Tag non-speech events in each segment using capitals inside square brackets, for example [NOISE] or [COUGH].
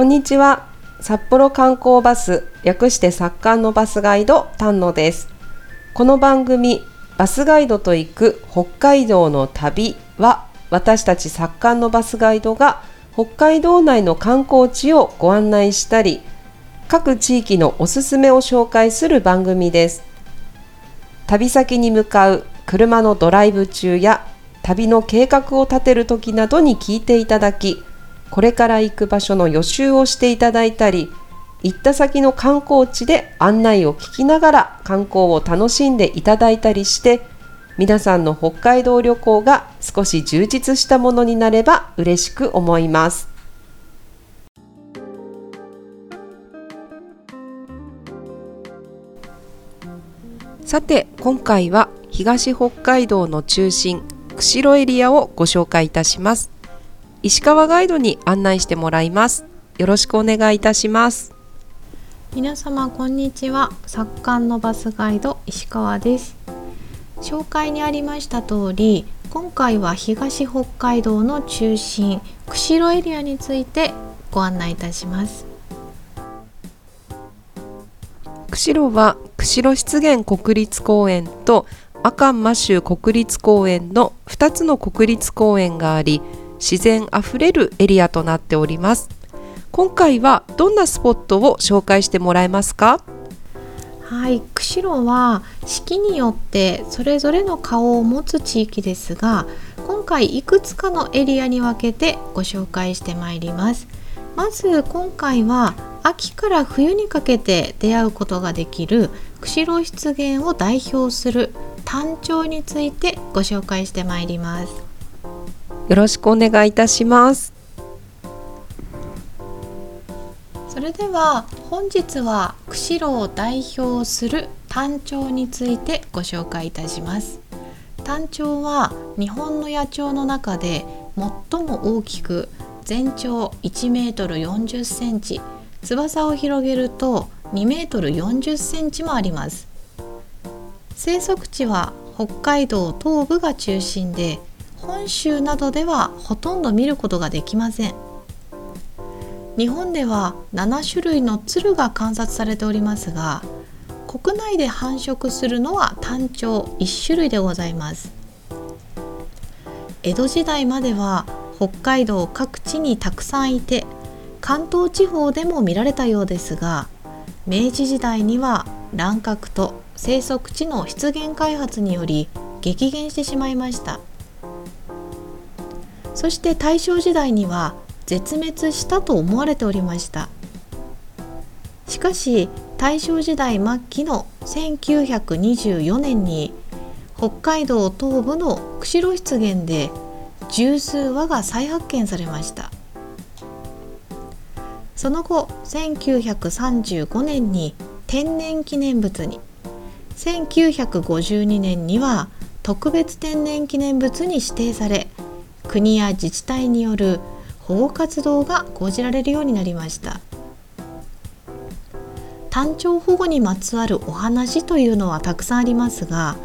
こんにちは。札幌観光バス略して札刊のバスガイド丹野です。この番組バスガイドと行く北海道の旅は私たち札刊のバスガイドが北海道内の観光地をご案内したり各地域のおすすめを紹介する番組です。旅先に向かう車のドライブ中や旅の計画を立てる時などに聞いていただきこれから行く場所の予習をしていただいたり行った先の観光地で案内を聞きながら観光を楽しんでいただいたりして皆さんの北海道旅行が少し充実したものになれば嬉しく思います。さて今回は東北海道の中心釧路エリアをご紹介いたします。石川ガイドに案内してもらいます。よろしくお願いいたします。皆様こんにちは。作家のバスガイド石川です。紹介にありました通り今回は東北海道の中心釧路エリアについてご案内いたします。釧路は釧路湿原国立公園と阿寒摩周国立公園の2つの国立公園があり自然あふれるエリアとなっております。今回はどんなスポットを紹介してもらえますか？はい釧路は四季によってそれぞれの顔を持つ地域ですが今回いくつかのエリアに分けてご紹介してまいります。まず今回は秋から冬にかけて出会うことができる釧路湿原を代表する単調についてご紹介してまいります。よろしくお願いいたします。それでは本日は釧路を代表する単調についてご紹介いたします。単調は日本の野鳥の中で最も大きく全長1メートル40センチ翼を広げると2メートル40センチもあります。生息地は北海道東部が中心で本州などではほとんど見ることができません。日本では7種類の鶴が観察されておりますが国内で繁殖するのは単調1種類でございます。江戸時代までは北海道各地にたくさんいて関東地方でも見られたようですが明治時代には乱獲と生息地の出現開発により激減してしまいました。そして大正時代には絶滅したと思われておりました。しかし大正時代末期の1924年に北海道東部の釧路湿原で十数羽が再発見されました。その後1935年に天然記念物に1952年には特別天然記念物に指定され国や自治体による保護活動が講じられるようになりました。単調保護にまつわるお話というのはたくさんありますが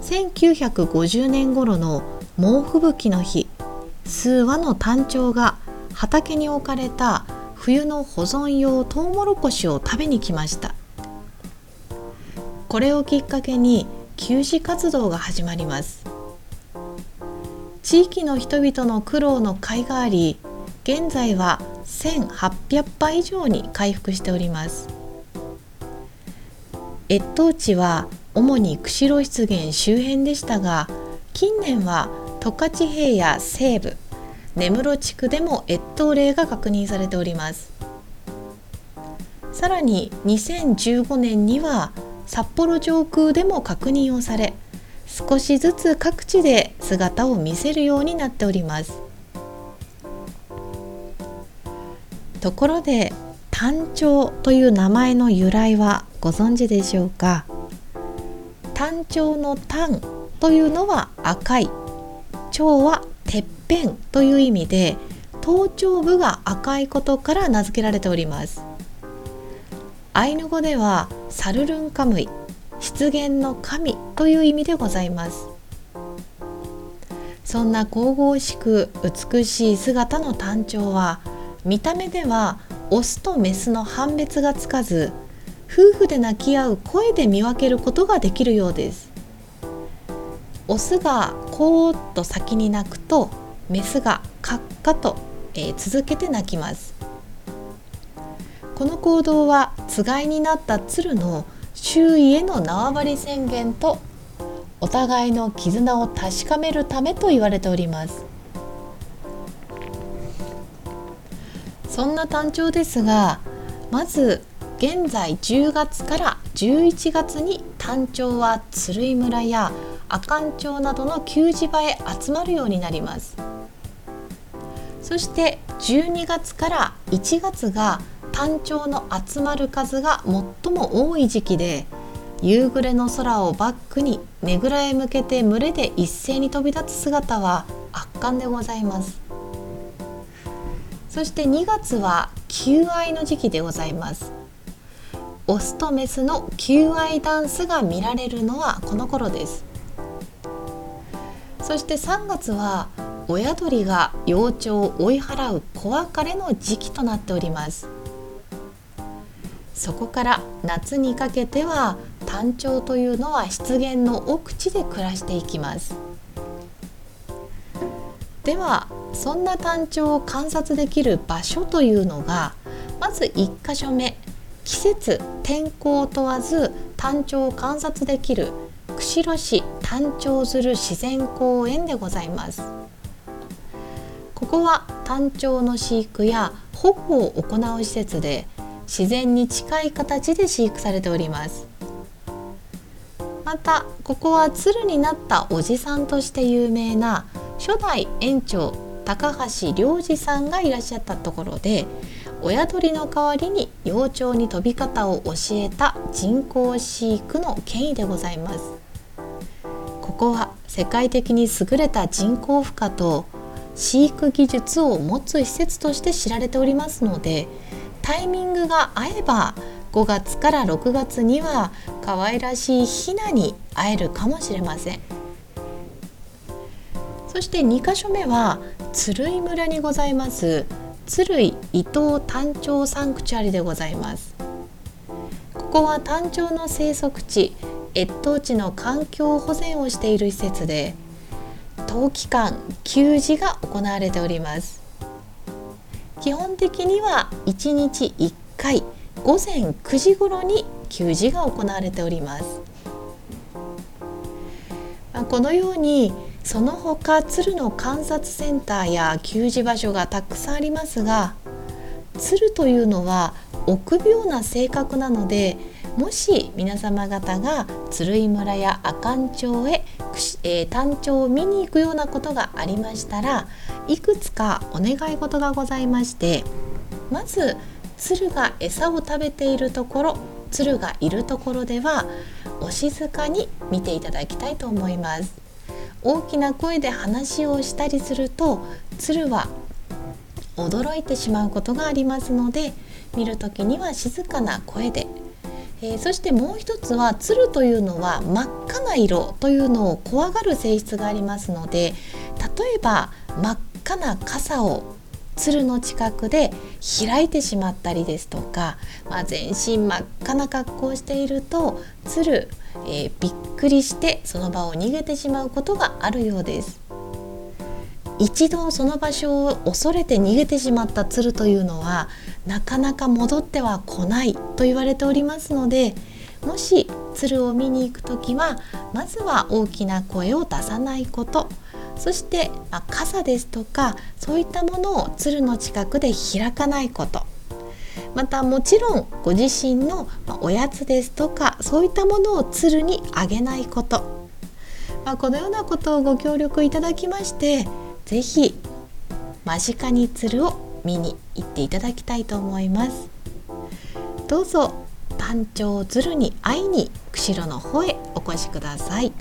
1950年頃の猛吹雪の日数羽の単調が畑に置かれた冬の保存用トウモロコシを食べに来ました。これをきっかけに休止活動が始まります。地域の人々の苦労の甲斐があり現在は1800羽以上に回復しております。越冬地は主に釧路湿原周辺でしたが近年は十勝平野西部根室地区でも越冬例が確認されております。さらに2015年には札幌上空でも確認をされ少しずつ各地で姿を見せるようになっております。ところで単調という名前の由来はご存知でしょうか？単調の単というのは赤い。蝶はてっぺんという意味で頭頂部が赤いことから名付けられております。アイヌ語ではサルルンカムイ。出現の神という意味でございます。そんな神々しく美しい姿の単調は見た目ではオスとメスの判別がつかず夫婦で鳴き合う声で見分けることができるようです。オスがコーッと先に鳴くとメスがカッカと、えー、続けて鳴きます。この行動はつがいになった鶴の周囲への縄張り宣言とお互いの絆を確かめるためと言われております。そんな単調ですがまず現在10月から11月に単調は鶴居村や阿寒町などの給仕場へ集まるようになります。そして12月から1月が単調の集まる数が最も多い時期で夕暮れの空をバックにねぐらへ向けて群れで一斉に飛び立つ姿は圧巻でございます。そして2月は求愛の時期でございます。オスとメスの求愛ダンスが見られるのはこの頃です。そして3月は親鳥が幼鳥を追い払う子別れの時期となっております。そこから夏にかけてはタンチョウというのは湿原の奥地で暮らしていきます。ではそんなタンチョウを観察できる場所というのがまず1箇所目季節天候問わずタンチョウを観察できる釧路市タンチョウ鶴自然公園でございます。ここはタンチョウの飼育や保護を行う施設で自然に近い形で飼育されております。またここは鶴になったおじさんとして有名な初代園長高橋良二さんがいらっしゃったところで親鳥の代わりに幼鳥に飛び方を教えた人工飼育の権威でございます。ここは世界的に優れた人工孵化と飼育技術を持つ施設として知られておりますのでタイミングが合えば5月から6月には可愛らしいヒナに会えるかもしれません。そして2か所目は鶴居村にございます。鶴居伊藤単調サンクチュアリでございます。ここは単調の生息地越冬地の環境保全をしている施設で冬期間給仕が行われております。基本的には1日1回午前9時頃に給仕が行われております、ま、このようにその他鶴の観察センターや給仕場所がたくさんありますが鶴というのは臆病な性格なのでもし皆様方が鶴居村や阿寒町へ、えー、単調を見に行くようなことがありましたらいくつかお願い事がございましてまず鶴が餌を食べているところ鶴がいるところではお静かに見ていただきたいと思います。大きな声で話をしたりすると鶴は驚いてしまうことがありますので見る時には静かな声でえー、そしてもう一つは鶴というのは真っ赤な色というのを怖がる性質がありますので例えば真っ赤な傘を鶴の近くで開いてしまったりですとか、まあ、全身真っ赤な格好をしていると鶴、えー、びっくりしてその場を逃げてしまうことがあるようです。一度その場所を恐れて逃げてしまった鶴というのはなかなか戻っては来ないと言われておりますのでもし鶴を見に行く時はまずは大きな声を出さないこと。そして、まあ、傘ですとかそういったものを鶴の近くで開かないこと。またもちろんご自身のおやつですとかそういったものを鶴にあげないこと、まあ、このようなことをご協力いただきまして是非間近に鶴を見に行っていただきたいと思います。どうぞ単調鶴に会いに釧路の方へお越しください。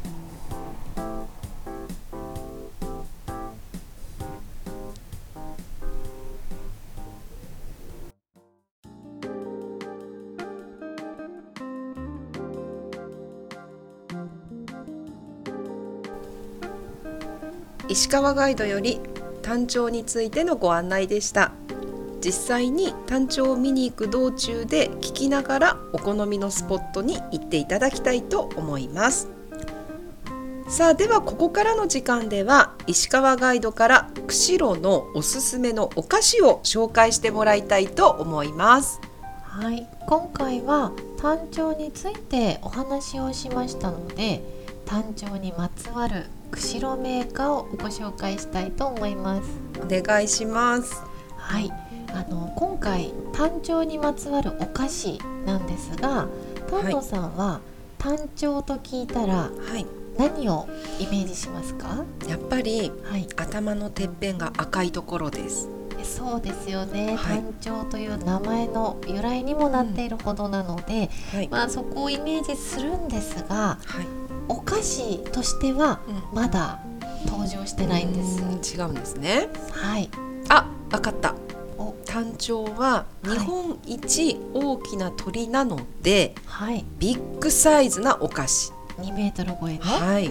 川ガイドより単調についてのご案内でした。実際に単調を見に行く道中で聞きながらお好みのスポットに行っていただきたいと思います。さあではここからの時間では石川ガイドから釧路のおすすめのお菓子を紹介してもらいたいと思います。はい。今回は単調についてお話をしましたので単調にまつわる釧路メーカーをご紹介したいと思います。お願いします。はい。あの今回単調にまつわるお菓子なんですが丹野さんは単調と聞いたらはい。何をイメージしますか？やっぱりはい。頭のてっぺんが赤いところです。そうですよね、はい。単調という名前の由来にもなっているほどなので、はい。まあそこをイメージするんですがはいお菓子としてはうん。まだ登場してないんです。うーん違うんですね。はい。あ、わかった。お。タンチョウははい。日本一大きな鳥なので、はい。ビッグサイズなお菓子。2メートル超えの、はい。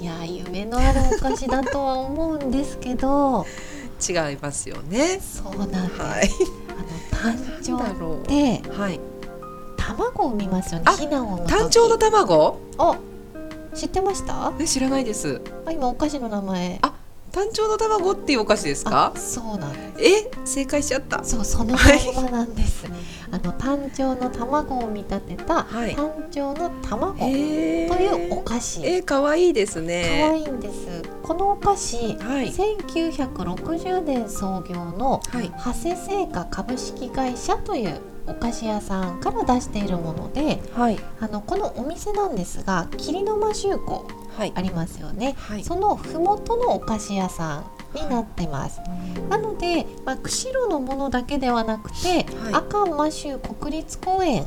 い、や夢のあるお菓子だとは思うんですけど。[LAUGHS] 違いますよね。そうなんです、はい。あの単調ってはい。卵を産みますよね。あヒナを産む時。タンチョウの卵？お知ってました？え知らないです。あ今お菓子の名前。あタンチョウの卵っていうお菓子ですか？あそうなんです。え正解しちゃった。そうそのまんまなんです、あの単調の卵を見立てた、はい。単調の卵とえー、いうお菓子。えー、かわいいです可ね愛いんです。このお菓子、はい。1960年創業のはい。長谷製菓株式会社というお菓子屋さんから出しているものではい。あのこのお店なんですが霧の間集湖はい。ありますよね、はい。その麓のお菓子屋さんになってます、なので、まあ、釧路のものだけではなくて、はい。赤馬州国立公園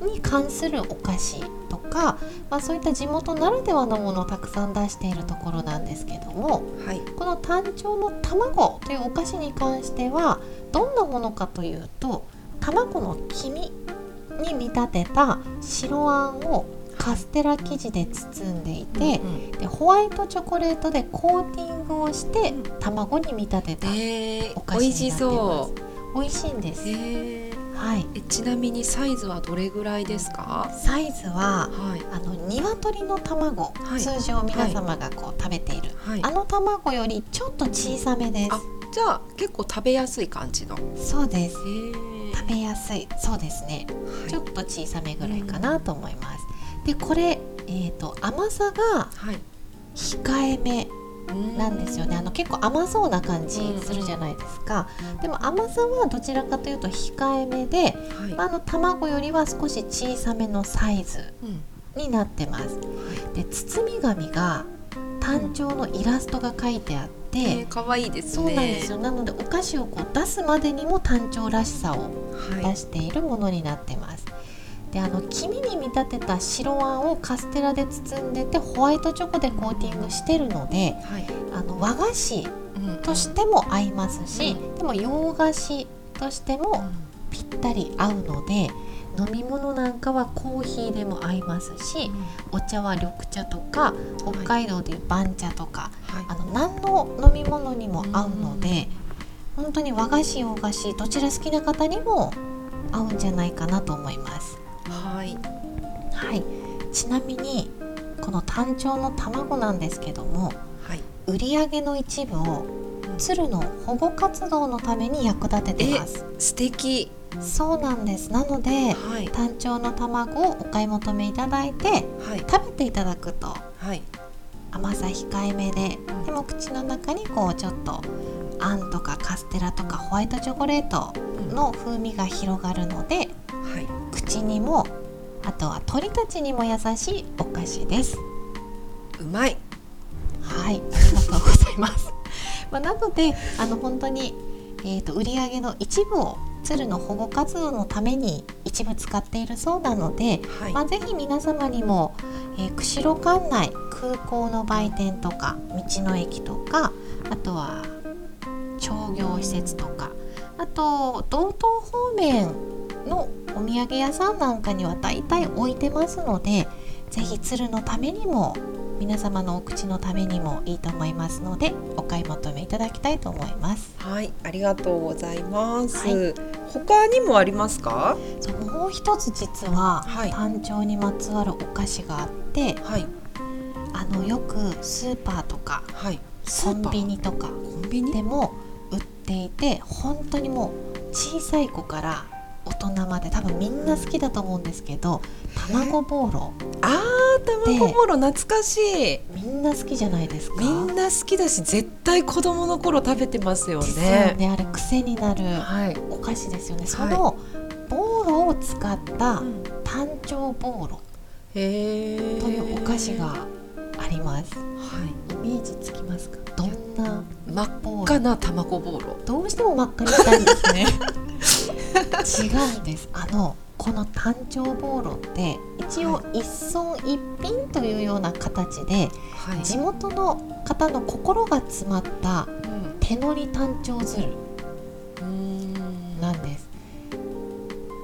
に関するお菓子とか、まあ、そういった地元ならではのものをたくさん出しているところなんですけどもはい。この単調の卵というお菓子に関してはどんなものかというと卵の黄身に見立てた白あんをカステラ生地で包んでいて、うんでホワイトチョコレートでコーティングをして卵に見立てたえー、お菓子になっています。そ。美味しいんです。う。えー。はい。えちなみにサイズはどれぐらいですか？サイズははい。あの鶏の卵、はい。通常皆様がこう食べている、はい。あの卵よりちょっと小さめです。あじゃあ結構食べやすい感じの。そうです。えー食べやすい。そうですね。はい。ちょっと小さめぐらいかなと思います。でこれえっ、と甘さがはい。控えめなんですよね。あの結構甘そうな感じうんするじゃないですか、でも甘さはどちらかというと控えめで、はい。まあ、あの卵よりは少し小さめのサイズうん。になってます。で包み紙が単調のイラストが書いてあって、えー、かわいいですそうねなんですよ。なのでお菓子をこう出すまでにも単調らしさをはい。出しているものになってます。であの黄身に見立てた白あんをカステラで包んでてホワイトチョコでコーティングしてるのではい。あの和菓子うんとしても合いますし、うでも洋菓子としてうもん。ぴったり合うので飲み物なんかはコーヒーでも合いますしお茶は緑茶とか北海道でいう番茶とか、はい。あの何の飲み物にも合うので、本当に和菓子洋菓子どちら好きな方にも合うんじゃないかなと思います。はい。はい、ちなみにこの単調の卵なんですけどもはい。売り上げの一部を鶴の保護活動のために役立ててます。素敵そうなんです。なのではい。単調の卵をお買い求めいただいてはい。食べていただくとはい。甘さ控えめでうんでも口の中にこうちょっとあんとかカステラとかホワイトチョコレートの風味が広がるのではい。口にもあとは鳥たちにも優しいお菓子です。うまい。はい、ありがとうございます。[LAUGHS] まあ、なので、あの本当に、えー、と売上の一部を鶴の保護活動のために一部使っているそうなので、はい。まあ、ぜひ皆様にも、えー釧路管内空港の売店とか道の駅とかあとは商業施設とかあと道東方面のお土産屋さんなんかには大体置いてますのでぜひ鶴のためにも皆様のお口のためにもいいと思いますのでお買い求めいただきたいと思いますはい、ありがとうございます。はい他にもありますか？そうもう一つ実は、はい誕生にまつわるお菓子があってはいあのよくスーパーとかはい。コンビニとかコンビニ？でも売っていて本当にもう小さい子から大人まで多分みんな好きだと思うんですけど卵ボーロ。あー卵ボーロ懐かしい。みんな好きじゃないですか。みんな好きだし絶対子供の頃食べてますよね。ね。あれ癖になるはい。お菓子ですよね。そのボーロを使った誕生ボーロ。というお菓子があります。はイメージつきますか？どんな真っ赤な卵ボーロ。どうしても真っ赤にしたいんですね [LAUGHS] 違うんです。あのこの誕生ボーロって一応一村一品というような形ではい。地元の方の心が詰まったうん。手乗り誕生鶴なんです。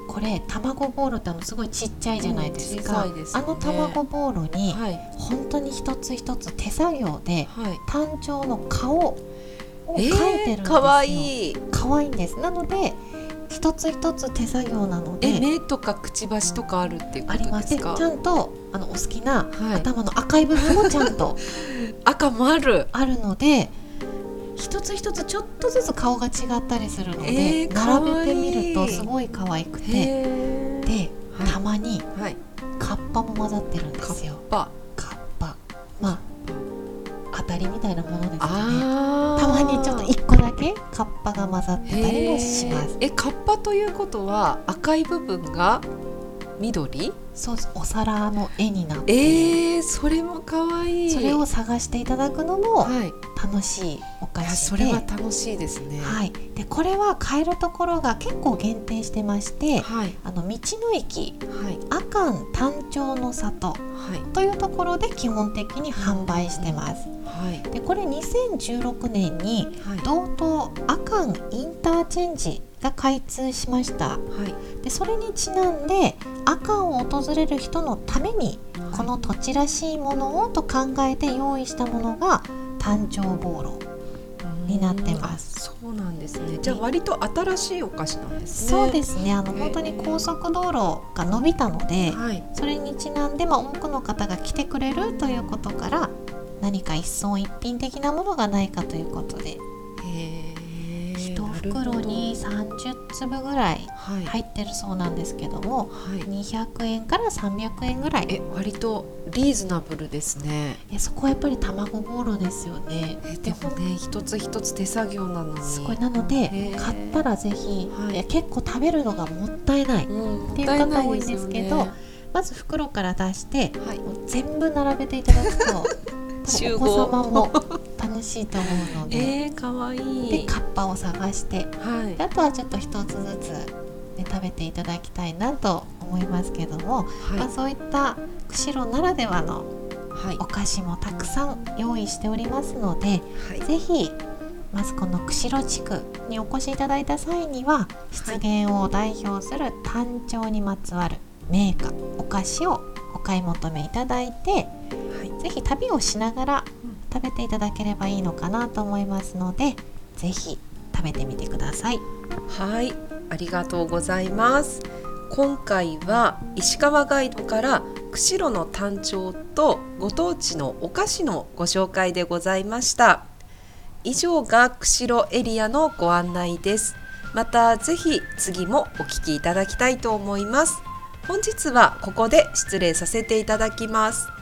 これ卵ボーロってあのすごいちっちゃいじゃないですか、うんすよね。あの卵ボーロにはい。本当に一つ一つ手作業ではい。誕生の顔を描いてるんですよ、かわいい。可愛いんです。なので一つ一つ手作業なのでえ目とかくちばしとかあるっていうこありまとですすか？でちゃんとあのお好きなはい。頭の赤い部分もちゃんと [LAUGHS] 赤もある。あるので一つ一つちょっとずつ顔が違ったりするので、えー並べてみるとすごい可愛くてではいたまにはい。カッパも混ざってるんでカすよッパ。カッパまあ当たりみたいなものですかね。たまにちょっと一個だけカッパが混ざってたりもします。え、カッパということは赤い部分が緑？そうお皿の絵になってえー、それも可愛い。それを探していただくのもはい。楽しいお菓子で。それは楽しいですね。はい、でこれは買えるところが結構限定してましてはい。あの道の駅。はい。阿寒誕生の里。はい。というところで基本的に販売してます。はい。でこれ2016年にはい。道東阿寒インターチェンジが開通しました。はい。でそれにちなんで阿寒を訪れる人のためにこの土地らしいものをと考えて用意したものが誕生ボーロになってます。そうなんですね。じゃあ割と新しいお菓子なんですね。そうですね。あの本当に高速道路が伸びたのではい。それにちなんで、まあ、多くの方が来てくれるということから何か一村一品的なものがないかということで。へえ。袋に30粒ぐらいはい入ってるそうなんですけどもはい。200円から300円ぐらいえ割とリーズナブルですね。えそこはやっぱり卵ボーロですよねえでもね一つ一つ手作業なのに。すごいなので買ったらぜひ、はい結構食べるのがもったいないうん、っていう方多いんですけどまず袋から出してはい。全部並べていただくと [LAUGHS] 多集分お合子様も楽しいと思うのでえー、かわいい。でカッパを探してはいで。あとはちょっと一つずつ、ね、食べていただきたいなと思いますけども、まあ、はそういった釧路ならではのい。はいお。菓子もたくさん用意しておりますのではい。ぜひまずこの釧路地区にお越しいただいた際には湿原を代表する誕生にまつわる銘菓お菓子をお買い求めいただいてはい。ぜひ旅をしながらうん食べていただければいいのかなと思いますのでぜひ食べてみてください。はい、ありがとうございます。今回は石川ガイドから釧路の誕生とご当地のお菓子のご紹介でございました。以上が釧路エリアのご案内です。またぜひ次もお聞きいただきたいと思います。本日はここで失礼させていただきます。